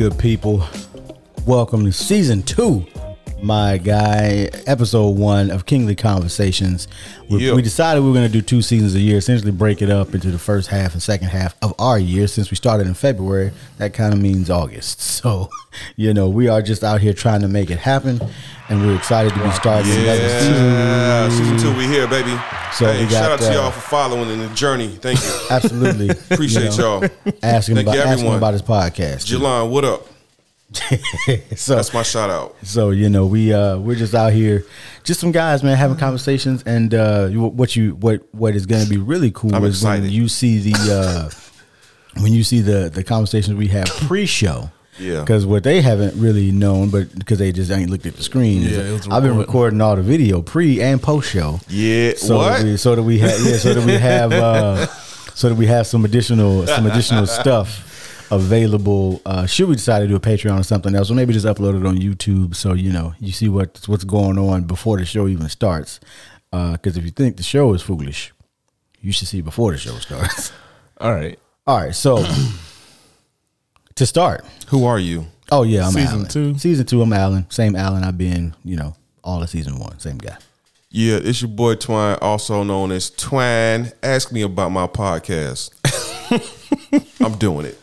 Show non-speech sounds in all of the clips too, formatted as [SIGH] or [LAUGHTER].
Good people. Welcome to season two, my guy, episode one of Kingly Conversations. We, Yeah. we decided we were going to do two seasons a year, essentially break it up into the first half and second half of our year. Since we started in February, that kind of means August. [LAUGHS] So, you know, we are just out here trying to make it happen, and we're excited to be starting another season. Yeah, season two, we here, baby. So hey, got, shout out to uh, y'all for following in the journey. Thank you. [LAUGHS] Absolutely. Appreciate you know, y'all. Asking Thank about, you, asking everyone. about his podcast. Jelon, what up? [LAUGHS] so, That's my shout out. So you know we uh we're just out here, just some guys, man, having conversations. And uh, what you what what is going to be really cool I'm is when excited. you see the uh, [LAUGHS] when you see the the conversations we have pre-show. Yeah. Because what they haven't really known, but because they just ain't looked at the screen, Yeah, I've been recording all the video pre and post show. Yeah, So what? That we, so that we have yeah, so that we have uh, [LAUGHS] so that we have some additional some additional stuff available. Uh, should we decide to do a Patreon or something else, or maybe just upload it on YouTube so you know you see what what's going on before the show even starts. Because if you think the show is foolish, you should see before the show starts. [LAUGHS] All right. All right, so [CLEARS THROAT] to start, Who are you? oh yeah, I'm Season Alan. two? Season two, I'm Alan. Same Alan I've been, you know, all of season one. Same guy. Yeah, it's your boy Twine, also known as Twine. Ask me about my podcast. [LAUGHS] I'm doing it.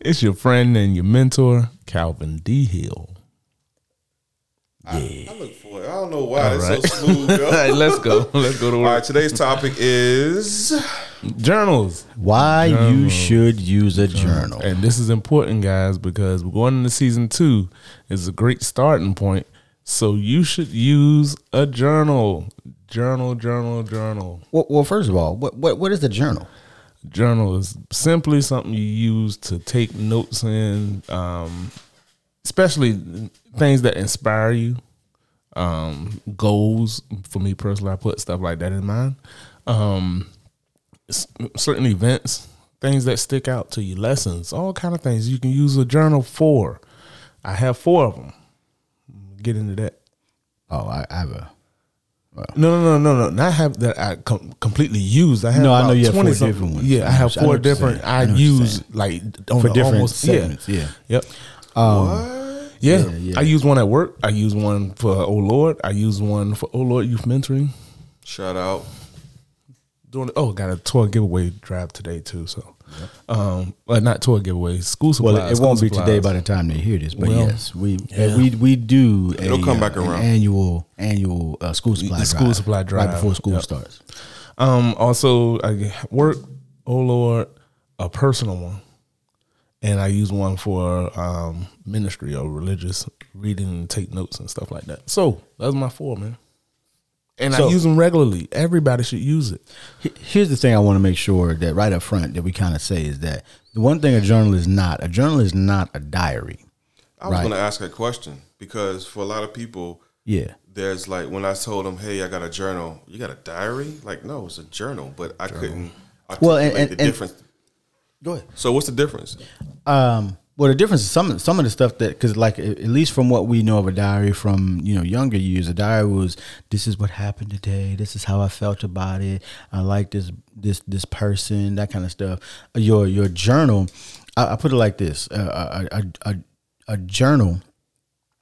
It's your friend and your mentor, Calvin D. Hill. Yeah, I look for it. I don't know why it's right. so smooth. [LAUGHS] All right, let's go. Let's go to All work. right, today's topic is Journals. Why you should use a journal. And this is important, guys, because we're going into season two. It's a great starting point. So you should use a journal. Journal, journal, journal. Well, well, first of all, what what what is a journal? Journal is simply something you use to take notes in, um, especially things that inspire you. Um, goals for me personally, I put stuff like that in mind. Um, certain events, things that stick out to you, lessons, all kind of things you can use a journal for. I have four of them. Get into that. Oh, I, I have a. No, no, no, no, no. Not have that I com- completely used. I have No, I know you have four 20 something- different ones. Yeah, I I have know what four different. I, I know what you're use like on For different almost, segments, yeah. Yep. Um, Yeah. Yeah, yeah. I use one at work. I use one for Oh Lord. I use one for Oh Lord Youth Mentoring. shout out. Doing oh, got a toy giveaway drive today too. So, um, well, not toy giveaway, school supplies. well, it won't be supplies. today by the time they hear this, but Well, yes, we yeah. we we do. A, It'll come back uh, an around. annual annual uh, school supply The drive, school supply right drive, before school yep. starts. Um, also, I work, oh Lord, a personal one. And I use one for um, ministry or religious reading and take notes and stuff like that. So that's my four, man. And So- I use them regularly. Everybody should use it. Here's the thing I want to make sure that right up front that we kind of say is that the one thing a journal is not a journal is not a diary. I was Right. going to ask a question because for a lot of people, Yeah. there's like when I told them, "Hey, I got a journal." You got a diary? Like, no, it's a journal, but I couldn't. Well, and- and- the and- difference. Go ahead. So, what's the difference? Um, well, the difference is some some of the stuff that because like at least from what we know of a diary from you know younger years, a diary was this is what happened today. This is how I felt about it. I like this this this person, that kind of stuff. Your your journal, I, I put it like this: uh, a, a, a a journal.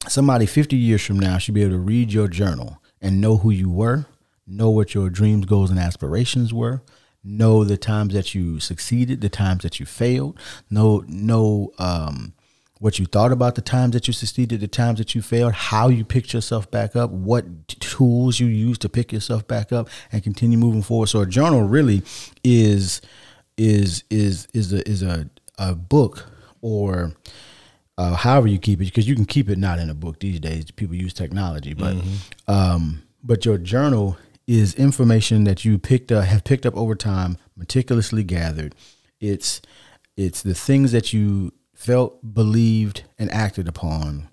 Somebody fifty years from now should be able to read your journal and know who you were, know what your dreams, goals, and aspirations were, know the times that you succeeded, the times that you failed, know know um, what you thought about the times that you succeeded, the times that you failed, how you picked yourself back up, what tools you use to pick yourself back up and continue moving forward. So a journal really is is is is a is a, a book or uh, however you keep it because you can keep it not in a book these days. People use technology, but um, but your journal is information that you picked up have picked up over time, meticulously gathered, It's it's the things that you felt, believed, and acted upon,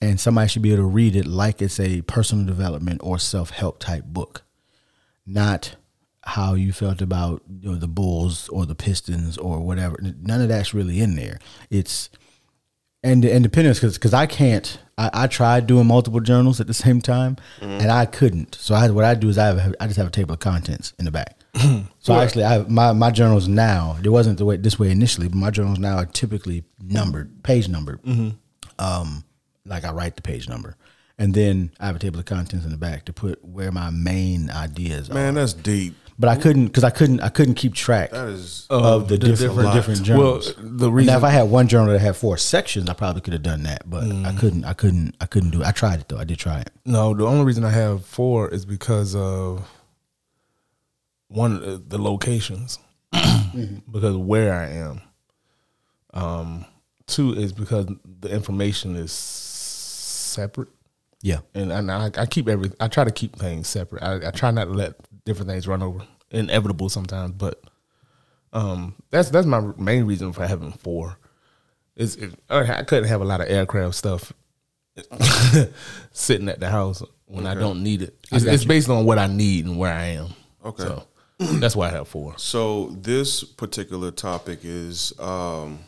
and somebody should be able to read it like it's a personal development or self help type book, not how you felt about you know, the Bulls or the Pistons or whatever. None of that's really in there. It's and the independence because because I can't. I, I tried doing multiple journals at the same time, and I couldn't. So I, what I do is I have I just have a table of contents in the back. [CLEARS THROAT] so actually, I have my my journals now. It wasn't the way this way initially, but my journals now are typically numbered, page numbered. Um, like I write the page number, and then I have a table of contents in the back to put where my main ideas are. Man, that's deep. But I couldn't because I couldn't I couldn't keep track That is of the, different lot. different Well, journals. the now, if I had one journal that had four sections, I probably could have done that, but Mm. I couldn't. I couldn't. I couldn't do it. I tried it though. I did try it. No, the only reason I have four is because of one uh, the locations, [COUGHS] [COUGHS] because of where I am. Um, two is because the information is separate, Yeah. and and I, I keep every I try to keep things separate. I, I try not to let different things run over. Inevitable sometimes, but um, that's that's my main reason for having four. Is if, I couldn't have a lot of aircraft stuff [LAUGHS] sitting at the house when I don't need it. It's, it's based on what I need and where I am. Okay. So that's why I have four. [CLEARS THROAT] So this particular topic is um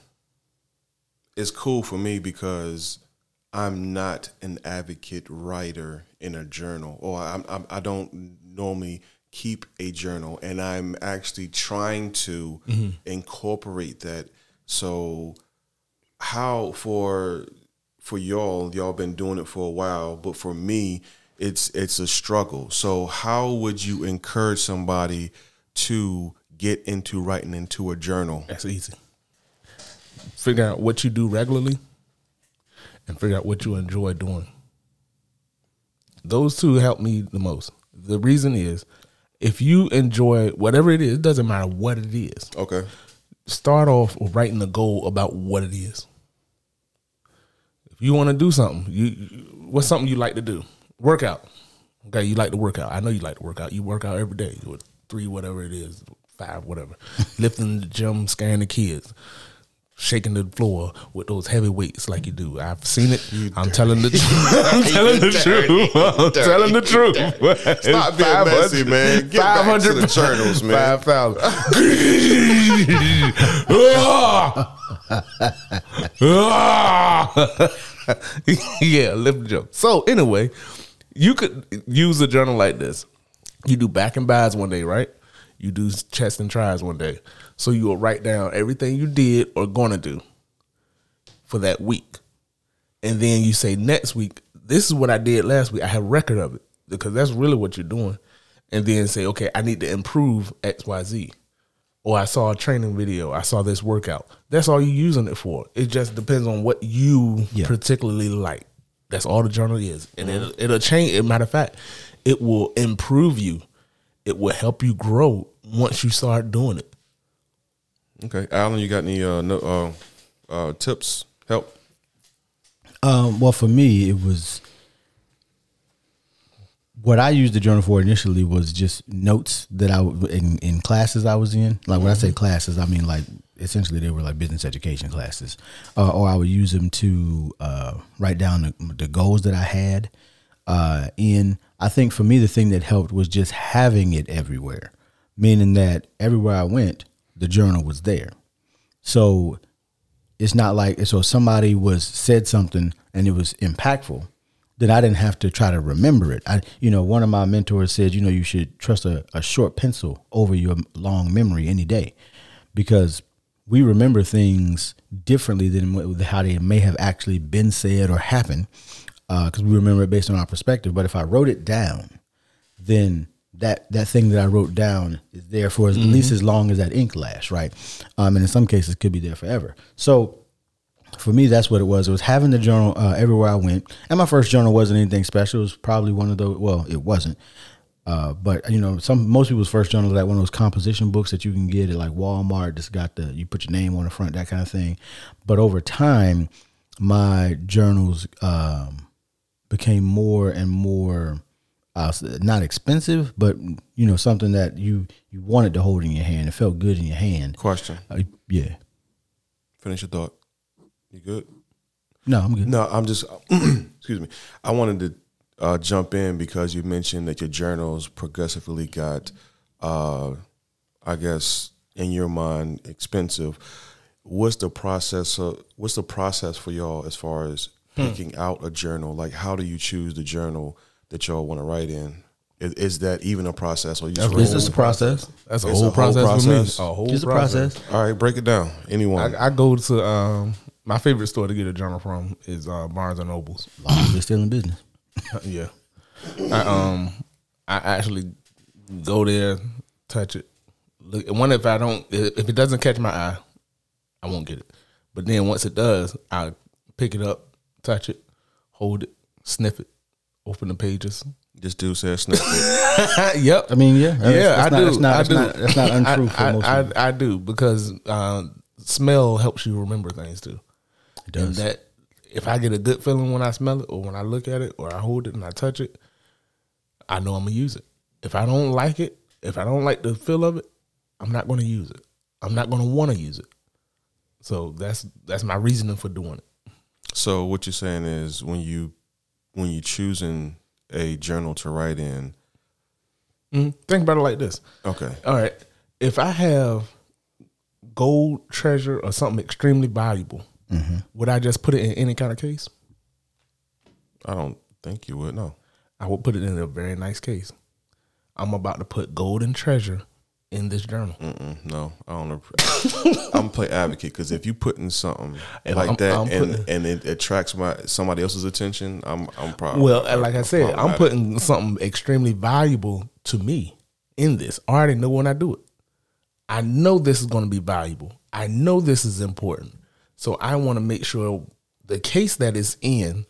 is cool for me because I'm not an advocate writer in a journal, or I'm, I'm I don't normally keep a journal, and I'm actually trying to mm-hmm. incorporate that. So how for for y'all y'all been doing it for a while but for me it's it's a struggle so how would you encourage somebody to get into writing into a journal That's easy. Figure out what you do regularly and figure out what you enjoy doing. Those two help me the most. The reason is if you enjoy whatever it is, it doesn't matter what it is. okay Start off with writing a goal about what it is. If you want to do something, you what's something you like to do? Workout. Okay, you like to work out. I know you like to work out. You work out every day with three, whatever it is, five, whatever. [LAUGHS] Lifting the gym, scaring the kids, shaking the floor with those heavy weights like you do. I've seen it. I'm telling the truth. [LAUGHS] I'm telling the truth. [LAUGHS] I'm telling the truth. Stop [LAUGHS] being messy, man. Get back to the journals, man. Five thousand. yeah, lift the joke. So anyway, you could use a journal like this. You do back and buys one day, right? You do chest and tries one day. So you will write down everything you did or gonna do for that week. And then you say next week, this is what I did last week. I have record of it because that's really what you're doing. And then say, okay, I need to improve XYZ. Or I saw a training video. I saw this workout. That's all you're using it for. It just depends on what you Yeah. particularly like. That's all the journal is. And mm-hmm. it'll, it'll change. As a matter of fact, it will improve you. It will help you grow once you start doing it. okay alan you got any uh no uh, uh tips help Um, well, for me, it was what I used the journal for initially was just notes that I in in classes I was in. Like when I say classes, I mean like essentially they were like business education classes, uh, or I would use them to uh, write down the, the goals that I had. Uh, in I think for me the thing that helped was just having it everywhere, meaning that everywhere I went, the journal was there. So it's not like so somebody was said something and it was impactful then i didn't have to try to remember it i you know one of my mentors said you know you should trust a, a short pencil over your long memory any day because we remember things differently than how they may have actually been said or happened because we remember it based on our perspective but if i wrote it down then that that thing that I wrote down is there for as, at least as long as that ink lasts, right? Um, and in some cases, could be there forever. So for me, that's what it was. It was having the journal uh, everywhere I went. And my first journal wasn't anything special. It was probably one of those. Well, it wasn't. Uh, but you know, some most people's first journal is like one of those composition books that you can get at like Walmart. Just got the you put your name on the front, that kind of thing. But over time, my journals um, became more and more uh, not expensive, but you know something that you you wanted to hold in your hand. It felt good in your hand. Question. Uh, yeah. Finish your thought. You good? No, I'm good. No, I'm just. [CLEARS THROAT] excuse me. I wanted to uh, jump in because you mentioned that your journals progressively got, uh, I guess, in your mind, expensive. What's the process? Of, what's the process for y'all as far as picking out a journal? Like, how do you choose the journal that y'all want to write in? Is, is that even a process, or you just It's roll? just a process. That's a It's whole, a whole process, process. for me. A whole Just a process. process. All right, break it down. Anyone? I, I go to um, my favorite store to get a journal from is uh, Barnes and Nobles. They're still in business. [LAUGHS] yeah, I um, I actually go there, touch it. Look, and one if I don't, if it doesn't catch my eye, I won't get it. But then once it does, I pick it up, touch it, hold it, sniff it, open the pages. this dude said sniff it. [LAUGHS] yep. I mean, yeah, yeah, that's I not, do. That's not, I that's do. not, that's not [LAUGHS] untrue I, for I, most I. I do because uh, smell helps you remember things too. It And does. that if I get a good feeling when I smell it or when I look at it or I hold it and I touch it, I know I'm gonna use it. If I don't like it, if I don't like the feel of it, I'm not gonna use it. I'm not gonna want to use it. So that's that's my reasoning for doing it. So what you're saying is when you when you choosing a journal to write in, Mhm. Think about it like this. okay, All right. If I have gold, treasure, or something extremely valuable, would I just put it in any kind of case? I don't think you would. No, I would put it in a very nice case. I'm about to put gold and treasure in this journal. Mm-mm, no, I don't. [COUGHS] I'm play advocate because if you put in something like I'm- that I'm and putting- and it attracts my somebody else's attention, I'm I'm probably Well, like I said, I'm putting something extremely valuable to me in this. I already know when I do it. I know this is going to be valuable. I know this is important. So I want to make sure the case that is in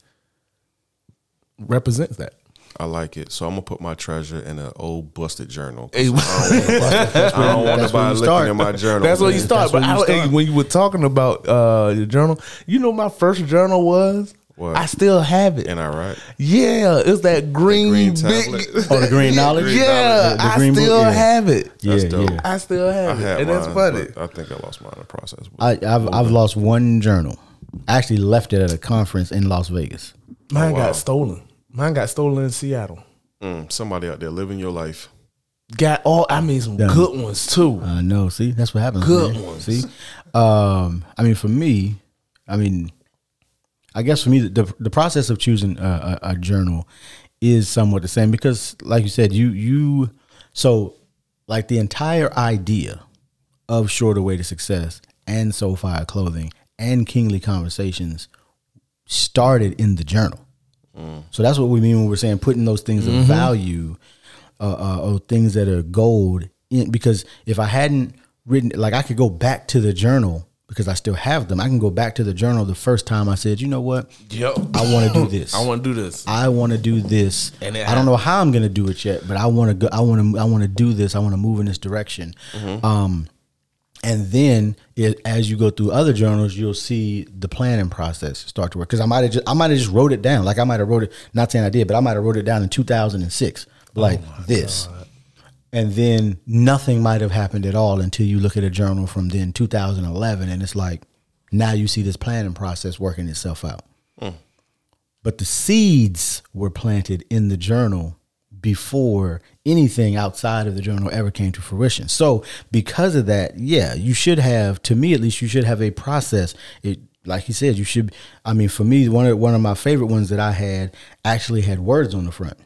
represents that. I like it. So I'm gonna put my treasure in an old busted journal. Hey, [LAUGHS] I don't want That's to buy you liquor in my journal. That's where you start. That's But where you I, hey, start. when you were talking about uh, your journal, you know, my first journal was. What? I still have it. And I write. Yeah, it's that green, green big. tablet. [LAUGHS] Oh, the green knowledge? Yeah, The- the I green book, still yeah. have it. yeah, dope. yeah. I still I have it, and mine, that's funny. I think I lost mine in the process. I, I've I've lost one journal. I actually left it at a conference in Las Vegas. Mine Oh, wow. got stolen. Mine got stolen in Seattle. Mm, somebody out there living your life. Got all. I mean, some good ones too. I know. See, that's what happens. Good man. ones. See, um, I mean, for me, I mean, I guess for me, the the process of choosing a, a, a journal is somewhat the same because, like you said, you you so like the entire idea of shorter way to success and so fire clothing and kingly conversations started in the journal. So that's what we mean when we're saying putting those things of value uh, uh, or things that are gold in. Because if I hadn't written, like I could go back to the journal because I still have them. I can go back to the journal the first time I said, you know what, Yep. I want [LAUGHS] to do this. I want to do this. I want to do this. And I don't know how I'm going to do it yet, but I want to go. I want to. I want to do this. I want to move in this direction. Um, and then it, as you go through other journals, you'll see the planning process start to work. Because I might have just I might have just wrote it down. Like I might have wrote it. Not saying I did, but I might have wrote it down in 2006. Like this. And then nothing might have happened at all until you look at a journal from then 2011, and it's like now you see this planning process working itself out hmm. but the seeds were planted in the journal before anything outside of the journal ever came to fruition. So because of that, yeah, you should have, to me at least, you should have a process. It like he said, you should. I mean, for me, one of one of my favorite ones that I had actually had words on the front.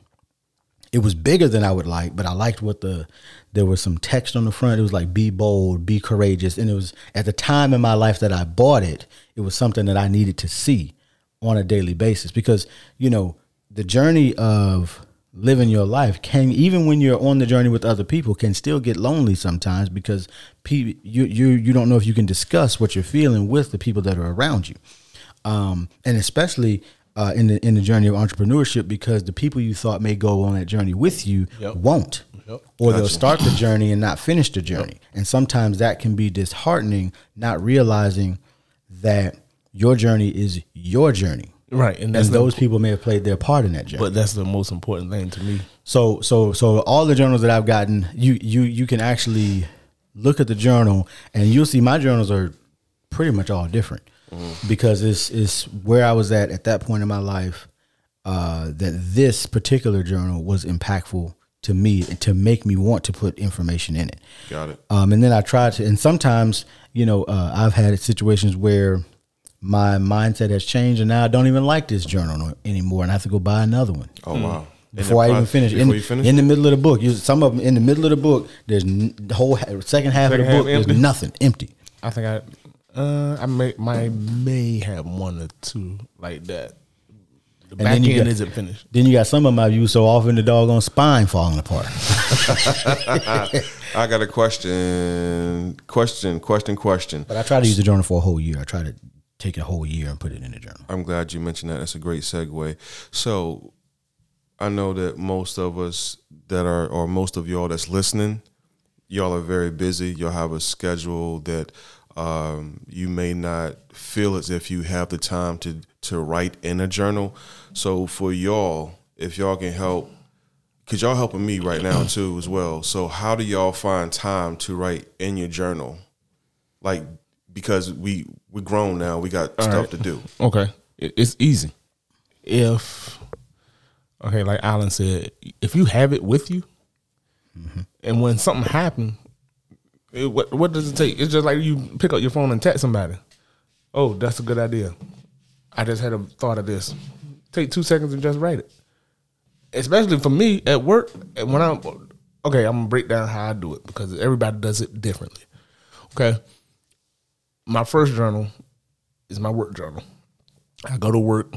It was bigger than I would like, but I liked what the there was some text on the front. It was like "Be bold, be courageous," and it was at the time in my life that I bought it. It was something that I needed to see on a daily basis because you know the journey of living your life can even when you're on the journey with other people can still get lonely sometimes because pe- you you you don't know if you can discuss what you're feeling with the people that are around you. Um, and especially uh, in the in the journey of entrepreneurship because the people you thought may go on that journey with you Yep. won't. Yep. or they'll start the journey and not finish the journey. And sometimes that can be disheartening not realizing that your journey is your journey Right, and and that's the, those people may have played their part in that journey. but that's the most important thing to me. So so so all the journals that I've gotten, you you you can actually look at the journal and you'll see my journals are pretty much all different because it's it's where I was at at that point in my life uh, that this particular journal was impactful to me and to make me want to put information in it. Got it. Um, and then I tried to, and sometimes, you know, uh, I've had situations where my mindset has changed and now I don't even like this journal anymore and I have to go buy another one Oh wow. Before I even finish. Before In, you finish. in the middle of the book, some of them in the middle of the book, there's n- the whole second half Second of the half book, there's nothing, empty. I think I, uh, I may, my may have one or two like that. The back then end you got- isn't finished. Then you got some of my I've so often the doggone spine falling apart. [LAUGHS] [LAUGHS] I got a question. Question. Question. Question. But I try to use the journal for a whole year. I try to take a whole year and put it in a journal. I'm glad you mentioned that. That's a great segue. So, I know that most of us that are, or most of y'all that's listening, y'all are very busy. Y'all have a schedule that um, you may not feel as if you have the time to to write in a journal. So, for y'all, if y'all can help, cause y'all helping me right now too as well. So, how do y'all find time to write in your journal? Like, because we we grown now, we got stuff right. to do. [LAUGHS] Okay, it's easy. If okay, like Alan said, if you have it with you, mm-hmm. and when something happened, it, what what does it take? It's just like you pick up your phone and text somebody. Oh, that's a good idea. I just had a thought of this. Take two seconds and just write it. Especially for me at work, and when I'm okay, I'm gonna break down how I do it because everybody does it differently. Okay, my first journal is my work journal. I go to work.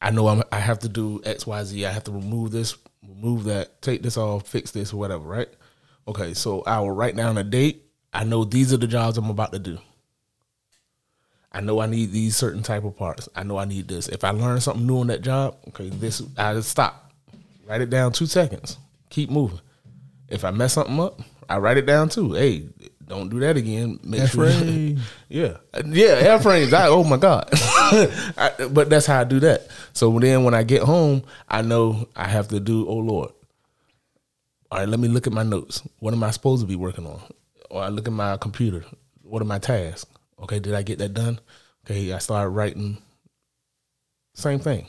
I know I'm, I have to do X, Y, Z. I have to remove this, remove that, take this off, fix this, or whatever, right? Okay, so I will write down a date. I know these are the jobs I'm about to do. I know I need these certain type of parts. I know I need this. If I learn something new on that job, okay, this I just stop. Write it down two seconds. Keep moving. If I mess something up, I write it down too. Hey, don't do that again. Make sure. [LAUGHS] yeah, yeah, airframes. I oh my god. [LAUGHS] I, but that's how I do that. So then when I get home, I know I have to do. Oh Lord. All right, let me look at my notes. What am I supposed to be working on? Or I look at my computer. What are my tasks? Okay, did I get that done? Okay, I start writing. Same thing.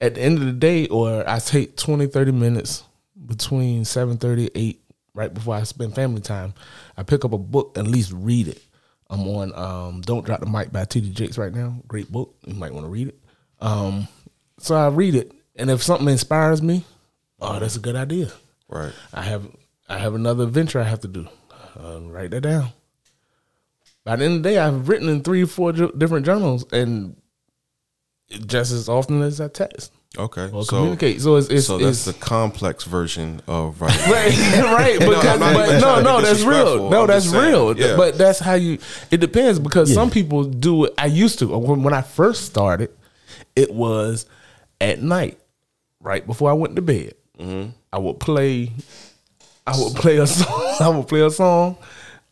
At the end of the day, or I take 20, 30 minutes between 7.30 8, right before I spend family time. I pick up a book and at least read it. I'm on um, Don't Drop the Mic by T.D. Jakes right now. Great book. You might want to read it. Um, so I read it. And if something inspires me, oh, that's a good idea. Right. I have I have another venture I have to do. Uh, write that down. By the end of the day, I've written in three, four different journals, and just as often as I text Okay. or so communicate. So it's it's, so that's it's the complex version of writing. right, [LAUGHS] [LAUGHS] right. No, Because, I'm but no, no, that's real. No, I'm that's saying, real. yeah. But that's how you. It depends because Yeah. some people do it. I used to when when I first started. It was at night, right before I went to bed. Mm-hmm. I would play. I would play a [LAUGHS] song. I would play a song,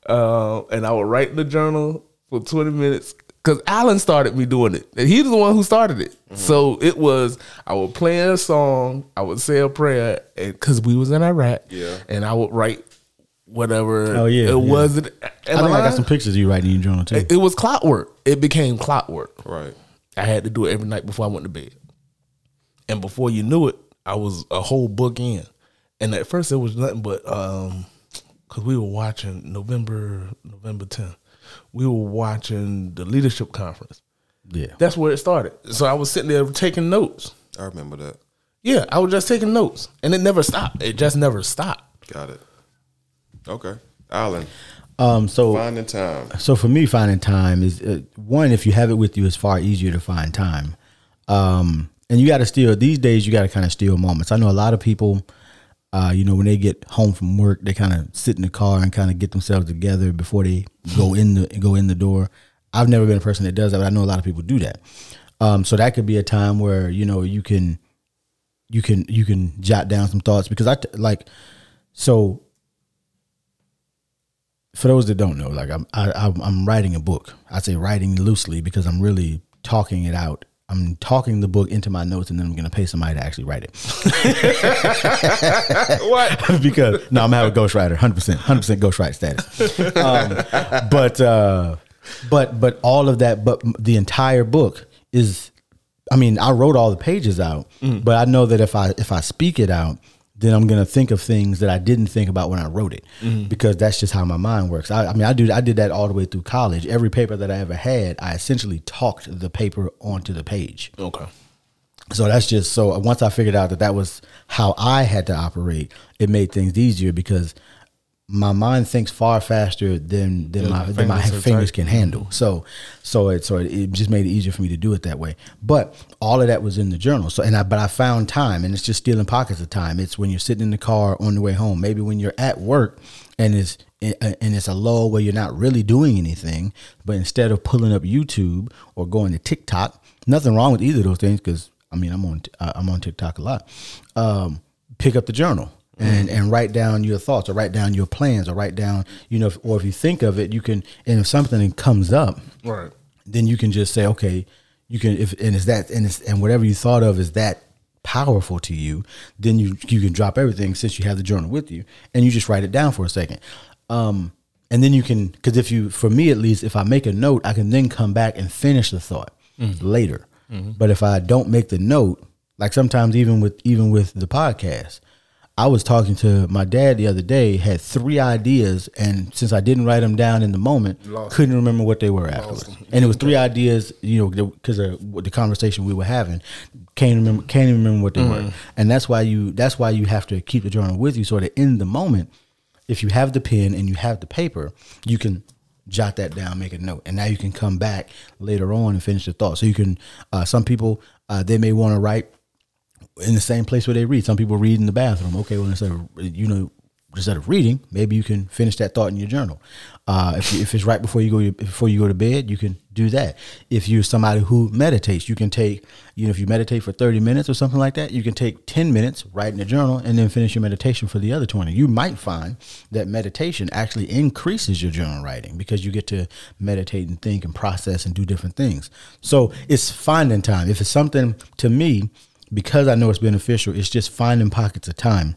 uh, and I would write in the journal for twenty minutes. Cause Alan started me doing it. And he's the one who started it. Mm-hmm. So it was I would play a song, I would say a prayer, and cause we was in Iraq, Yeah. and I would write whatever. Oh, yeah, it yeah. wasn't. I think I got some pictures of you writing in your journal too. It, it was clockwork. It became clockwork. right. I had to do it every night before I went to bed. And before you knew it, I was a whole book in. And at first it was nothing but um cuz we were watching November November 10th. We were watching the leadership conference. yeah. That's where it started. So I was sitting there taking notes. I remember that. Yeah, I was just taking notes and it never stopped. It just never stopped. Got it. Okay. Alan, Um. So finding time. so for me, finding time is uh, one. If you have it with you, it's far easier to find time. Um. And you got to steal these days. You got to kind of steal moments. I know a lot of people. Uh, you know, when they get home from work, they kind of sit in the car and kind of get themselves together before they go in the go in the door. I've never been a person that does that, but I know a lot of people do that. Um, so that could be a time where you know you can you can you can jot down some thoughts because I t- like so for those that don't know, like I'm I, I'm I'm writing a book. I say writing loosely because I'm really talking it out I'm talking the book into my notes, and then I'm going to pay somebody to actually write it. [LAUGHS] What? [LAUGHS] because no, I'm gonna have a ghostwriter, hundred percent, hundred percent ghostwriter status. Um, [LAUGHS] but uh, but but all of that, but the entire book is. I mean, I wrote all the pages out, but I know that if I if I speak it out, then I'm gonna think of things that I didn't think about when I wrote it, mm-hmm. because that's just how my mind works. I, I mean, I do I did that all the way through college. Every paper that I ever had, I essentially talked the paper onto the page. Okay. So that's just so once I figured out that that was how I had to operate, it made things easier because my mind thinks far faster than than Yeah, my than my fingers tight. can handle. So so it so it, it just made it easier for me to do it that way. But all of that was in the journal. So and I but I found time and it's just stealing pockets of time. It's when you're sitting in the car on the way home, maybe when you're at work and it's and it's a lull where you're not really doing anything, but instead of pulling up YouTube or going to TikTok, nothing wrong with either of those things because I mean I'm on I'm on TikTok a lot. Um, pick up the journal and mm. and write down your thoughts or write down your plans or write down you know if, or if you think of it you can and if something comes up Right. then you can just say okay you can if and it's that and it's and whatever you thought of is that powerful to you then you you can drop everything since you have the journal with you and you just write it down for a second. Um and then you can because if you for me at least if i make a note i can then come back and finish the thought mm-hmm. later. Mm-hmm. But if i don't make the note like sometimes even with even with the podcast I was talking to my dad the other day, had three ideas, and since I didn't write them down in the moment, couldn't remember what they were afterwards. And it was three ideas, you know, because of the conversation we were having. Can't remember, can't even remember what they were. And that's why you that's why you have to keep the journal with you, so that in the moment, if you have the pen and you have the paper, you can jot that down, make a note, and now you can come back later on and finish the thought. So you can. Uh, some people uh, they may want to write in the same place where they read. Some people read in the bathroom. Okay, well instead of you know instead of reading, maybe you can finish that thought in your journal. Uh, if if it's right before you go before you go to bed, you can do that. If you're somebody who meditates, you can take you know if you meditate for 30 minutes or something like that, you can take 10 minutes, write in journal, and then finish your meditation for the other 20. You might find that meditation actually increases your journal writing because you get to meditate and think and process and do different things. So it's finding time. If it's something to me because I know it's beneficial, it's just finding pockets of time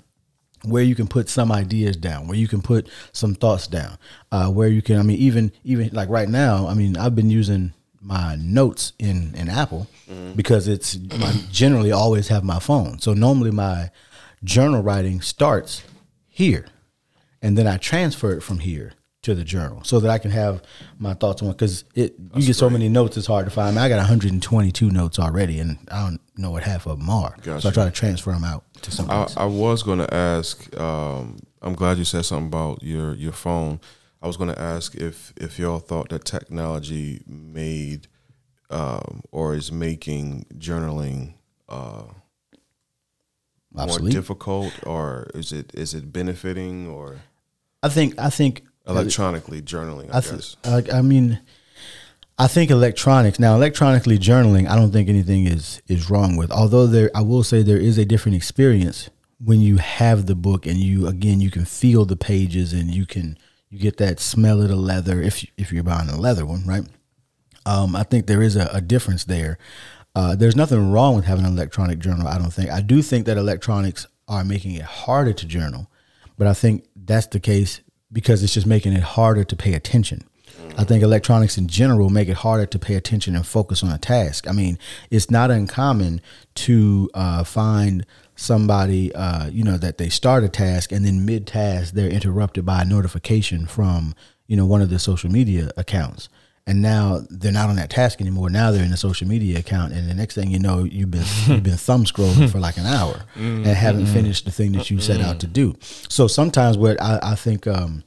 where you can put some ideas down, where you can put some thoughts down, uh, where you can. I mean, even even like right now, I mean, I've been using my notes in in Apple because it's I generally always have my phone. So normally my journal writing starts here, and then I transfer it from here to the journal so that I can have my thoughts on because it you get so many notes it's hard to find. I, mean, I got 122 notes already and I don't know what half of them are. So I Gotcha. try to transfer them out to something I. I was going to ask. Um, I'm glad you said something about your your phone. I was going to ask if if y'all thought that technology made um, or is making journaling uh, more difficult, or is it is it benefiting or I think I think electronically journaling? I, I, guess. th- like I mean, I think electronics now electronically journaling. I don't think anything is is wrong with. Although there, I will say there is a different experience when you have the book and you again you can feel the pages and you can you get that smell of the leather if if you're buying a leather one, right? Um, I think there is a, a difference there. Uh, there's nothing wrong with having an electronic journal. I don't think. I do think that electronics are making it harder to journal, but I think that's the case because it's just making it harder to pay attention. I think electronics in general make it harder to pay attention and focus on a task. I mean, it's not uncommon to uh, find somebody, uh, you know, that they start a task and then mid task they're interrupted by a notification from, you know, one of the social media accounts. And now they're not on that task anymore. Now they're in a social media account, and the next thing you know, you've been [LAUGHS] you've been thumb scrolling for like an hour and haven't finished the thing that you set out to do. So sometimes, what I, I think, um,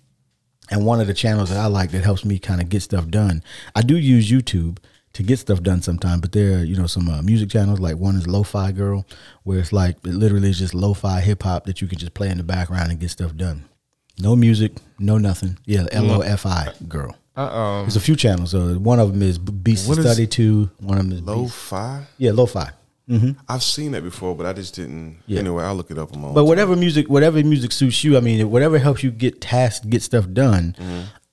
and one of the channels that I like that helps me kind of get stuff done. I do use YouTube to get stuff done sometimes, but there are you know some uh, music channels like one is Lo-Fi Girl, where it's like it literally is just lo-fi hip hop that you can just play in the background and get stuff done. No music, no nothing. Yeah, L O F I Girl. Um, There's a few channels. So one of them is Beast What is- Study Two. One of them is Low Beast. fi. Yeah, Lo-Fi. I've seen that before, but I just didn't. Yeah. Anyway, I'll look it up on my. But whatever music, whatever music suits you. I mean, whatever helps you get tasks, get stuff done.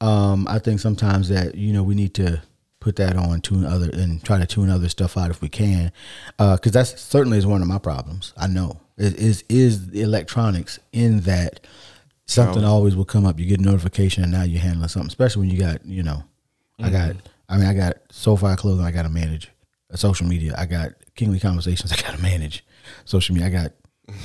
Um, I think sometimes that you know we need to put that on, tune other, and try to tune other stuff out if we can, because that's certainly is one of my problems. I know is is the electronics in that something always will come up. You get a notification, and now you're handling something, especially when you got you know, I got. I mean, I got SoFi clothing. I got to manage uh, social media. I got Kingly Conversations. [LAUGHS] I got to manage social media. I got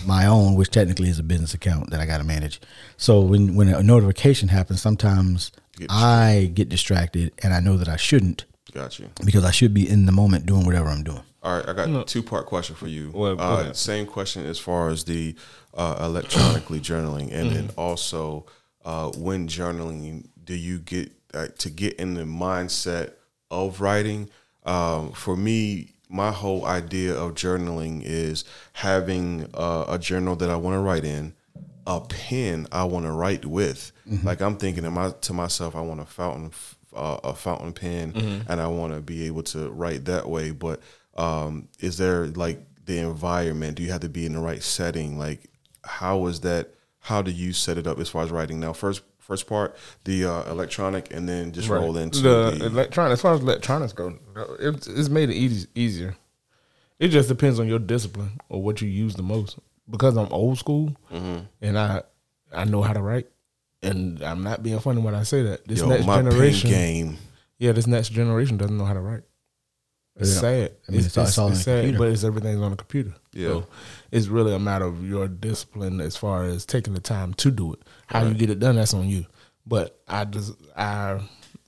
my own, which technically is a business account that I got to manage. So when when a notification happens, sometimes Get I get distracted, and I know that I shouldn't Got you. because I should be in the moment doing whatever I'm doing. All right, I got a two part question for you. Well, uh, same question as far as the uh, electronically journaling, and then Mm-hmm. also uh, when journaling, do you get uh, to get in the mindset of writing? Um, for me, my whole idea of journaling is having uh, a journal that I want to write in, a pen I want to write with. Like I'm thinking to, my, to myself, I want a fountain, uh, a fountain pen, and I want to be able to write that way. But um, is there like the environment? Do you have to be in the right setting? Like, how is that? How do you set it up as far as writing? Now, first, first part, the uh, electronic, and then just roll into the, the, electronic. As far as electronics go, it's, it's made it easy, easier. It just depends on your discipline or what you use the most. Because I'm old school Mm-hmm. and I I know how to write, and I'm not being funny when I say that. This Yo, next generation, game. yeah, this next generation doesn't know how to write. It's Yeah. sad. I mean, it's all- it's all on the sad, computer. but it's everything's on the computer. Yeah. So it's really a matter of your discipline as far as taking the time to do it. How you get it done, that's on you. But I just I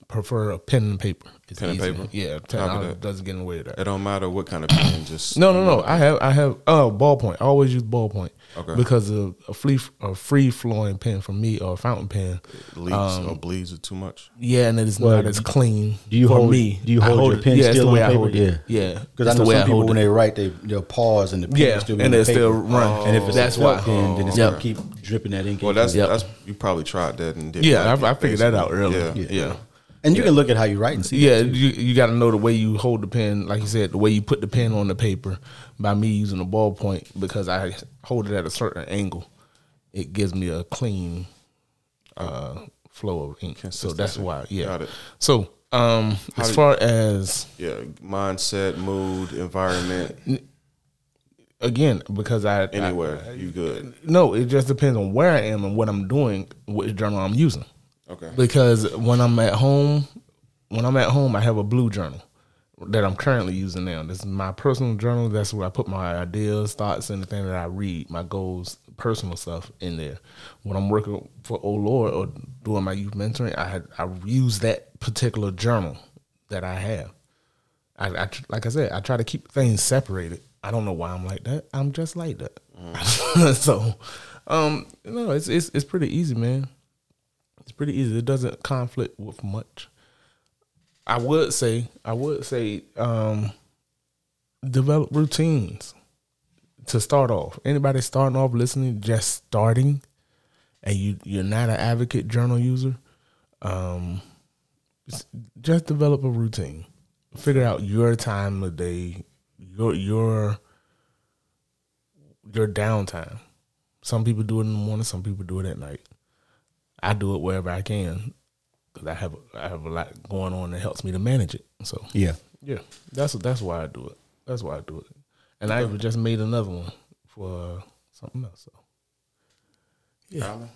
prefer a pen and paper. It's Pen and easier. paper? Yeah, Copy technology that. doesn't get in the way of that. It don't matter what kind of pen. Just No, no, no. I have, I have. Oh, ballpoint. I always use ballpoint Okay. because of a free, a free flowing pen for me or a fountain pen. leaks Um, or bleeds it too much. Yeah, and it's Well, not as clean. Do you for hold me? Do you I hold, your pen yeah, it's still the way on I paper? hold Yeah, it. Yeah, Because I know the way some I people hold when it. they write, they they'll pause and the pen Yeah, will still and on the they still paper. run. And if it's That's a why. pen, then it's Yeah. gonna keep dripping that ink. Well, that's Yep. that's you probably tried that and did. Yeah, I, I figured that out basically. earlier. Yeah. Yeah. and you can look at how you write and see. Yeah, you you got to know the way you hold the pen, like you said, the way you put the pen on the paper. By me using a ballpoint because I hold it at a certain angle, it gives me a clean uh, flow of ink. So that's why, yeah. Got it. So um, as do- far as Yeah, mindset, mood, environment, again, because I I- anywhere you good. no, it just depends on where I am and what I'm doing, which journal I'm using. Okay. Because when I'm at home, when I'm at home, I have a blue journal that I'm currently using now. This is my personal journal. That's where I put my ideas, thoughts, anything that I read, my goals, personal stuff in there. When I'm working for Oh Lord or doing my youth mentoring, I had I use that particular journal that I have. I, I like I said, I try to keep things separated. I don't know why I'm like that. I'm just like that. [LAUGHS] so, um, no, it's it's it's pretty easy, man. It's pretty easy. It doesn't conflict with much. I would say, I would say, um, develop routines to start off. Anybody starting off listening, just starting, and you you're not an advocate journal user, um, just develop a routine. Figure out your time of day, your your your downtime. Some people do it in the morning. Some people do it at night. I do it wherever I can because I have I have a lot going on that helps me to manage it. So Yeah. yeah, that's that's why I do it. That's why I do it. And I even just made another one for something else. So Alan?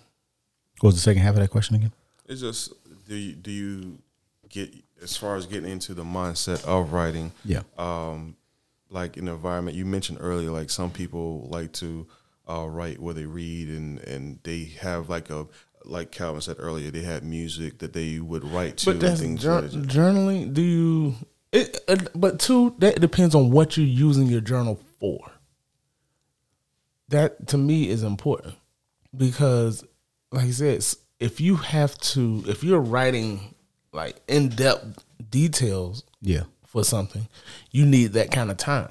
What was the second half of that question again? It's just do you, do you get as far as getting into the mindset of writing? Yeah. Um, like in the environment you mentioned earlier, like some people like to uh, write where they read and and they have like a like Calvin said earlier, they had music that they would write to but and that's things. jour- like that. journaling. Do you? It, it, but two, that depends on what you're using your journal for. That to me is important because, like I said, if you have to, if you're writing like in depth details Yeah. for something, you need that kind of time.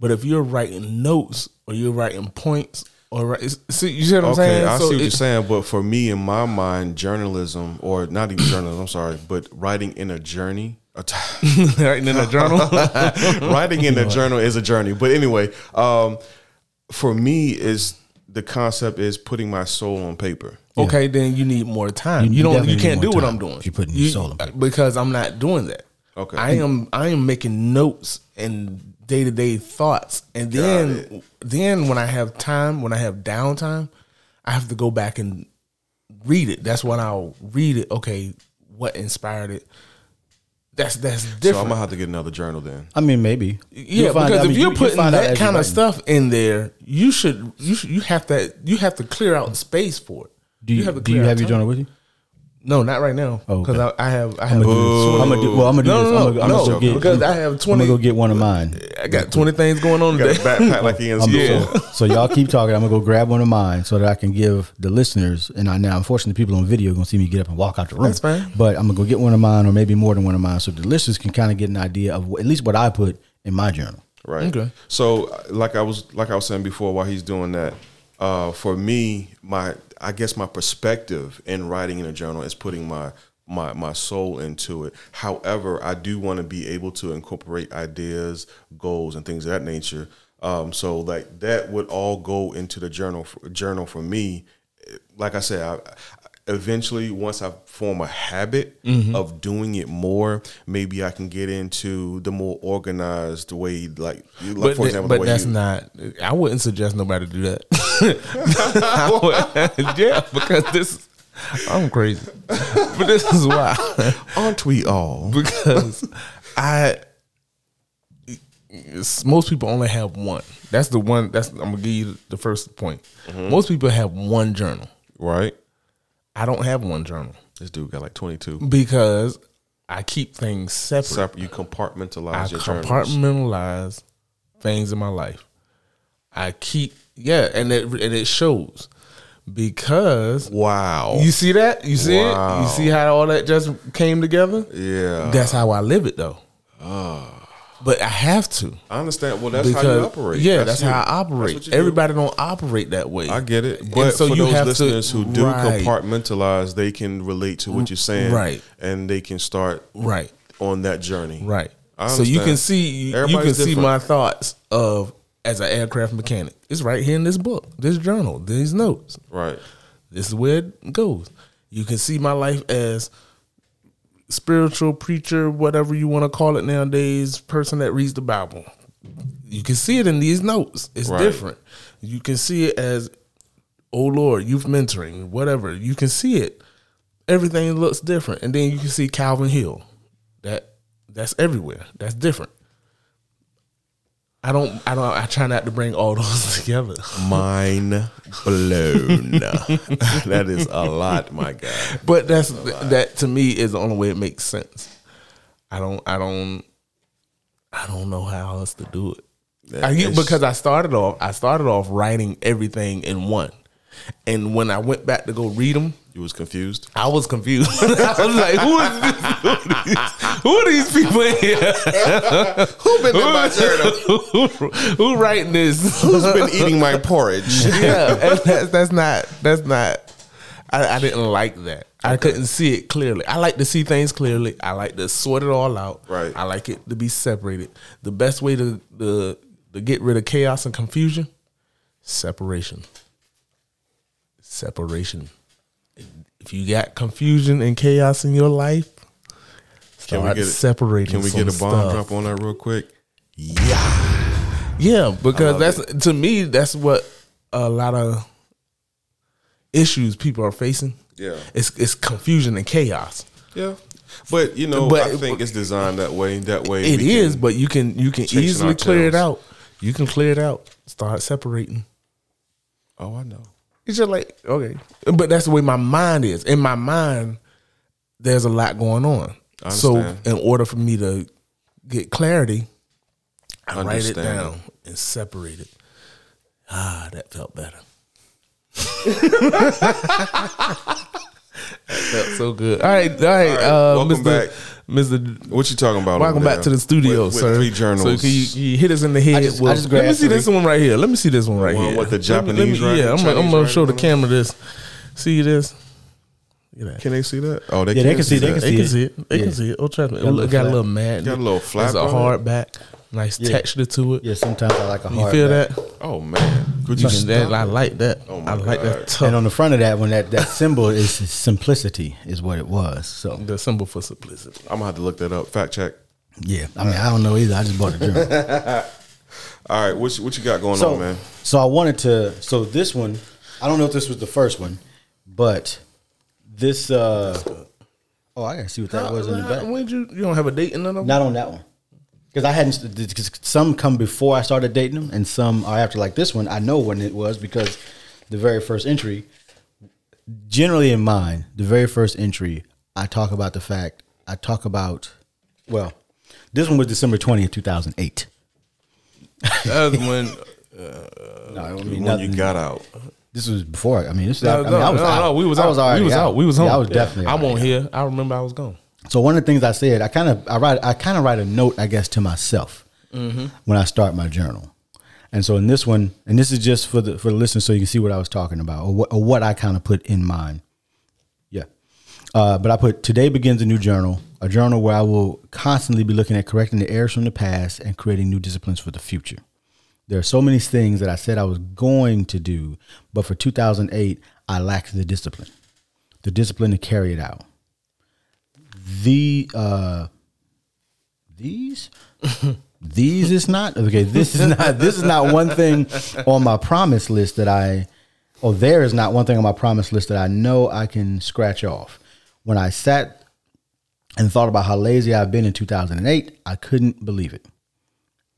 But if you're writing notes or you're writing points or see, you see what I'm Okay, saying? I So see what it- you're saying, but for me, in my mind, journalism or not even journalism, I'm sorry, but writing in a journey, a t- [LAUGHS] writing in a journal. [LAUGHS] writing in a journal is a journey. But anyway, um, for me, is the concept is putting my soul on paper. Okay, then you need more time. You- You, you don't. You can't do what I'm doing. if you're putting your soul in paper. because I'm not doing that. Okay. I am I am making notes and day to day thoughts, and then then when I have time, when I have downtime, I have to go back and read it. That's when I'll read it. Okay, what inspired it? That's that's different. So I'm gonna have to get another journal then. I mean, maybe. yeah, You'll find because out- I if mean, you're you- you putting find that kind of stuff in there, you should you should you have to you have to clear out space for it. do you, have to do you clear have your journal with you? No, not right now. Oh, Because okay. I, I have I I'm have gonna do. I'm gonna do. Well, I'm gonna do No, this. no, I'm gonna, I'm no, gonna get, because I have twenty. I'm gonna go get one of mine. I got twenty things going on Got a today. backpack like he [LAUGHS] in I'm- school. so, so y'all keep talking. I'm gonna go grab one of mine so that I can give the listeners. And I now, unfortunately, people on video are gonna see me get up and walk out the room. That's fine. But I'm gonna go get one of mine, or maybe more than one of mine, so the listeners can kind of get an idea of at least what I put in my journal. Right. Okay. So, uh, like I was, like I was saying before, while he's doing that, uh, for me, my, I guess my perspective in writing in a journal is putting my my my soul into it. However, I do want to be able to incorporate ideas, goals, and things of that nature. Um, so, like that would all go into the journal journal for me. Like I said, I, eventually once I form a habit of doing it more, maybe I can get into the more organized way. Like, like But, for example, but that's you, not. I wouldn't suggest nobody do that. [LAUGHS] [LAUGHS] I would- [LAUGHS] yeah, because this. I'm crazy, but this is why. [LAUGHS] aren't we all? because I most people only have one. That's the one. That's I'm gonna give you the first point. Mm-hmm. Most people have one journal. Right. I don't have one journal This dude got like twenty two. because I keep things separate. Separate. You compartmentalize I your journals. compartmentalize things in my life. I keep yeah, and it and it shows because Wow. you see that you see it you see how all that just came together. yeah. That's how I live it though. Ah. But I have to. I understand. Well, that's how you operate. Yeah, that's, you. how I operate. what you do. Everybody don't operate that way. I get it. And But so for you those have to- listeners who do right. compartmentalize, they can relate to what you're saying. Right. And they can start Right. on that journey. Right. So you can see you can Everybody's see my thoughts of as an aircraft mechanic. It's right here in this book, this journal, these notes. Right. This is where it goes. You can see my life as spiritual preacher, whatever you want to call it nowadays, person that reads the Bible. You can see it in these notes. It's Right. different. You can see it as, oh Lord, youth mentoring, whatever. You can see it. Everything looks different. And then you can see Calvin Hill. That that's everywhere. That's different. I don't I don't I try not to bring all those [LAUGHS] together. Mind blown. [LAUGHS] that is a lot, my guy. But that's that to me is the only way it makes sense. I don't I don't I don't know how else to do it. I, because I started off I started off writing everything in one. And when I went back to go read them, You was confused. I was confused. [LAUGHS] I was like, who is this? Who are these, who are these people here? [LAUGHS] Who been in my journal? [LAUGHS] who, who writing this? Who's been eating my porridge? yeah, and that's, that's not that's not. I, I didn't like that. I couldn't see it clearly. I like to see things clearly. I like to sort it all out. Right. I like it to be separated. The best way to to, to get rid of chaos and confusion, separation. Separation. If you got confusion and chaos in your life, Can we start get it- separating. Can we get a bomb stuff. drop on that real quick? Yeah, yeah, because that's to me that's what a lot of issues people are facing. Yeah. It's it's confusion and chaos. Yeah. But you know, But- I think it's designed that way. That way It is, but you can you can easily clear it out. You can clear it out. Start separating. Oh, I know. It's just like okay, but that's the way my mind is. In my mind, there's a lot going on. So in order for me to get clarity, I write it down and separate it. Ah, that felt better. [LAUGHS] that felt so good. All right, all right, right, uh, welcome Mr. back. Mr. What you talking about? Welcome over back to the studio, with, with sir. Three journals. So can you, you hit us in the head? just- I just let me grabbed see this one right here. Let me see this one right One here. What the Let me- let Japanese me- writing, Yeah, I'm, gonna- I'm gonna show the writing on it? camera this. See this? Look. Can they see that? Oh, they Yeah, they can can see- they that. can They see can it. see it. They Yeah. can see it. Oh, trust me. It Got a little got a little mat. Got a little flat. There's a on hard back. Nice Yeah. texture to it. Yeah, sometimes I like a hard. You feel back. that? Oh man, could You you that, stop I like that. Oh, my I like God. that tough. And on the front of that one, that that symbol is simplicity, is what it was. So the symbol for simplicity. I'm gonna have to look that up. Fact check. Yeah, I mean, I don't know either. I just bought a journal. [LAUGHS] All right, what you, what you got going so, on, man? so I wanted to. So this one, I don't know if this was the first one, but this. uh Oh, I gotta see what that was in the back. When you you don't have a date in none of them? Not on that one. Because I hadn't, because some come before I started dating them, and some are after. Like this one, I know when it was because the very first entry. Generally, in mine, the very first entry, I talk about the fact. I talk about, well, this one was December twentieth, two thousand eight. That's [LAUGHS] when. No, I mean when nothing. you got out. This was before. I mean, this. No, I, mean, no, I was no, out. no, we was I out. was already we was out. We was Yeah, home. I was definitely. I already won't here. I remember I was gone. So one of the things I said, I kind of I write I kind of write a note, I guess, to myself when I start my journal. And so in this one, and this is just for the for the listeners, so you can see what I was talking about, or what, or what I kind of put in mind. Yeah, uh, but I put today begins a new journal, a journal where I will constantly be looking at correcting the errors from the past and creating new disciplines for the future. There are so many things that I said I was going to do, but for 2008, I lacked the discipline, the discipline to carry it out the uh these? [LAUGHS] These is not okay this is not this is not one thing on my promise list that i or there is not one thing on my promise list that i know i can scratch off. When i sat and thought about how lazy i've been in 2008 i couldn't believe it.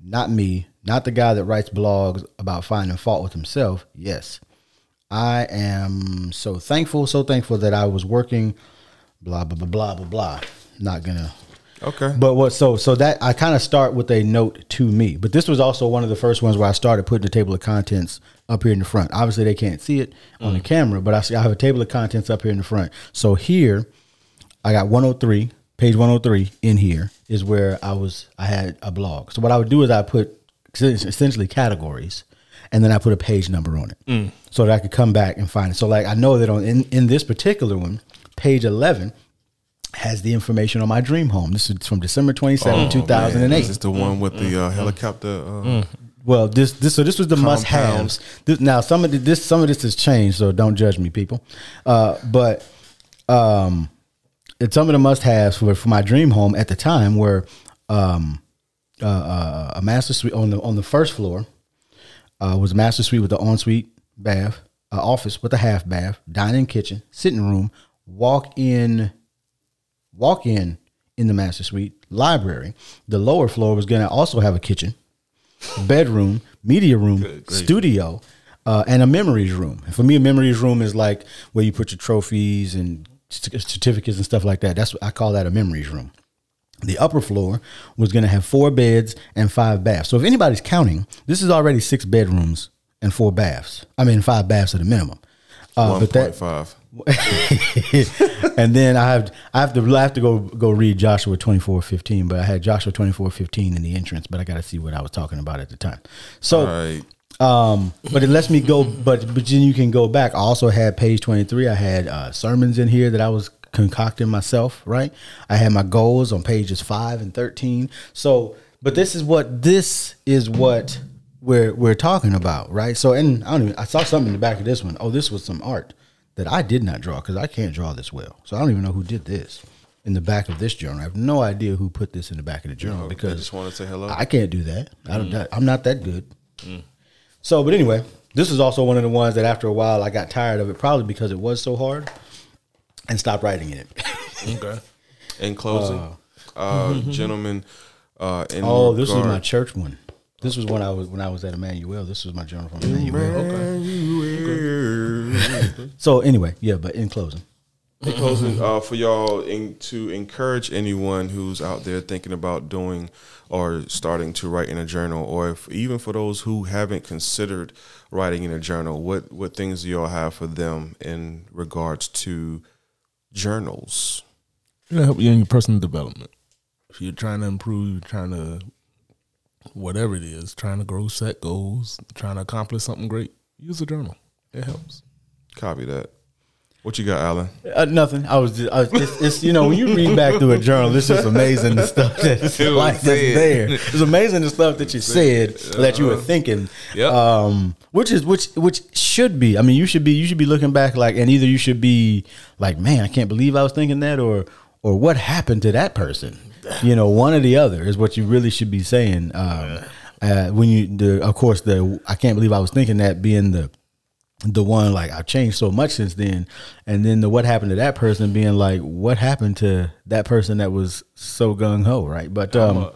Not me not the guy that writes blogs about finding fault with himself. Yes i am so thankful so thankful that i was working blah blah blah blah blah blah. Not gonna. Okay. But what? So so that I kind of start with a note to me. But this was also one of the first ones where I started putting the table of contents up here in the front. Obviously, they can't see it on the mm. camera, but I see I have a table of contents up here in the front. So here, I got 103, page 103 in here is where I was. I had a blog. So what I would do is I put essentially categories, and then I put a page number on it, mm. so that I could come back and find it. So like I know that on in in this particular one, page 11 has the information on my dream home. This is from December 27, 2008. This is the one with the uh, helicopter. Uh, Well, this this so this was the must haves. Now some of the, this some of this has changed, so don't judge me, people. Uh, but um, it's some of the must haves for for my dream home at the time were um, uh, uh, a master suite on the on the first floor uh, was a master suite with the ensuite bath, uh, office with a half bath, dining kitchen, sitting room, walk in, walk in in the master suite, library. The lower floor was going to also have a kitchen, bedroom, media room, studio, uh, and a memories room. And for me, a memories room is like where you put your trophies and certificates and stuff like that. That's what I call that a memories room. The upper floor was going to have four beds and five baths. So if anybody's counting, this is already six bedrooms and four baths. I mean, five baths at a minimum. Uh, One but that, point five. [LAUGHS] and then I have I have to I have to go go read Joshua twenty four fifteen, but I had Joshua twenty four fifteen in the entrance, but I got to see what I was talking about at the time. So, right. um, but it lets me go. But but then you can go back. I also had page twenty three. I had uh, sermons in here that I was concocting myself. Right. I had my goals on pages five and thirteen. So, but this is what this is what we're we're talking about, right? So, and I don't even. I saw something in the back of this one. Oh, this was some art that I did not draw because I can't draw this well. So I don't even know who did this in the back of this journal. I have no idea who put this in the back of the journal I because I just want to say hello. I can't do that. I don't. I'm not that good. So, but anyway, this is also one of the ones that after a while I got tired of it, probably because it was so hard, and stopped writing in it. [LAUGHS] Okay. In closing, uh, [LAUGHS] gentlemen, uh, in oh, this was regard- my church one. This was when I was when I was at Emmanuel. This was my journal from Emmanuel. So anyway, yeah. But in closing, In closing, uh, for y'all in, to encourage anyone who's out there thinking about doing or starting to write in a journal, or if, even for those who haven't considered writing in a journal, what what things do y'all have for them in regards to journals? It'll help you in your personal development. If you're trying to improve, you're trying to whatever it is, trying to grow, set goals, trying to accomplish something great, use a journal. It helps. Copy that. What you got, Alan? uh, nothing. I was. Just, I was it's, it's you know when you read back through a journal, it's just amazing the stuff that's [LAUGHS] like that's there. It's amazing the stuff that you said that you were thinking. Yep. Um, which is which which should be. I mean, you should be you should be looking back like, and either you should be like, man, I can't believe I was thinking that, or or what happened to that person. you know, one or the other is what you really should be saying. Um, uh, when you, the, of course, the I can't believe I was thinking that being the the one like I've changed so much since then, and then the what happened to that person being like what happened to that person that was so gung ho, right? But um, I'm, a,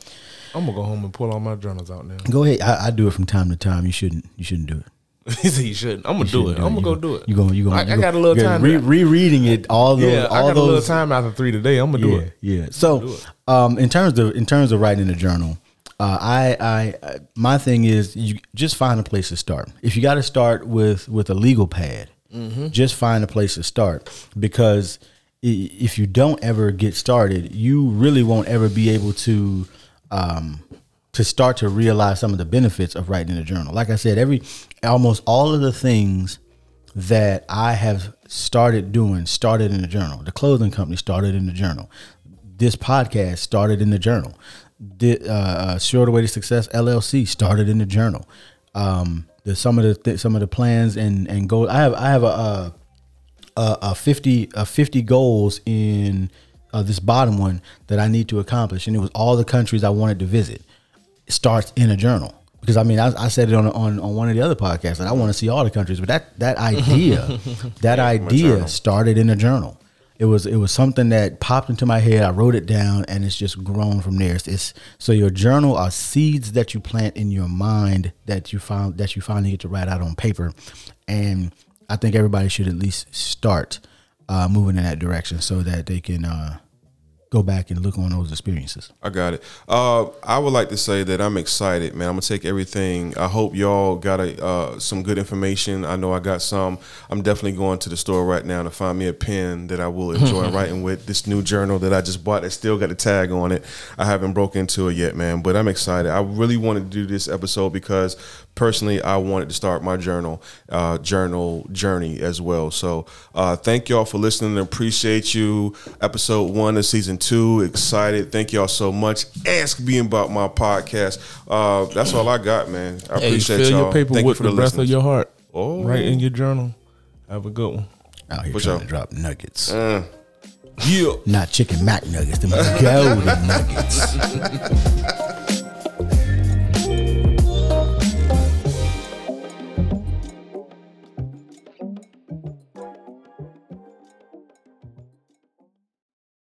I'm gonna go home and pull all my journals out now. go ahead. I, I do it from time to time. You shouldn't. You shouldn't do it. he [LAUGHS] said you shouldn't. I'm gonna do it. I'm gonna go do it. You gonna you gonna I, you I got a little time. Re- rereading it all those yeah, I all got a little time after three today. I'm gonna do yeah, it. Yeah. So, um, in terms of in terms of writing a journal, uh, I, I, I, my thing is you just find a place to start. If you got to start with with a legal pad, Mm-hmm. just find a place to start because if you don't ever get started, you really won't ever be able to. Um, to start to realize some of the benefits of writing in a journal. Like I said, every almost all of the things that I have started doing started in the journal. The clothing company started in the journal. This podcast started in the journal. The uh, uh, Shorter Way to Success LLC started in the journal. Um, the, some of the th- some of the plans and and goals. I have I have a, a a, a 50 a 50 goals in uh, this bottom one that I need to accomplish and it was all the countries I wanted to visit it starts in a journal because I mean I, I said it on, on on one of the other podcasts that I want to see all the countries but that that [LAUGHS] idea that idea started in a journal it was it was something that popped into my head. I wrote it down and it's just grown from there. It's, it's so your journal are seeds that you plant in your mind that you found that you finally get to write out on paper. And I think everybody should at least start uh, moving in that direction so that they can uh, go back and look on those experiences. I got it. Uh, I would like to say that I'm excited, man. I'm gonna take everything. I hope y'all got a, uh, some good information. I know I got some. I'm definitely going to the store right now to find me a pen that I will enjoy [LAUGHS] writing with. This new journal that I just bought that still got a tag on it. I haven't broke into it yet, man, but I'm excited. I really wanted to do this episode because personally, I wanted to start my journal uh, journal journey as well. So uh, thank y'all for listening. Appreciate you. Episode one of season two. Excited. Thank y'all so much. Ask me about my podcast. Uh, that's all I got, man. I Hey, appreciate fill y'all. your paper Thank with you for the breath of your heart. Oh. Right in your journal. Have a good one. Out here For trying sure. to drop nuggets, Uh, Yeah. not chicken McNuggets, them [LAUGHS] golden nuggets.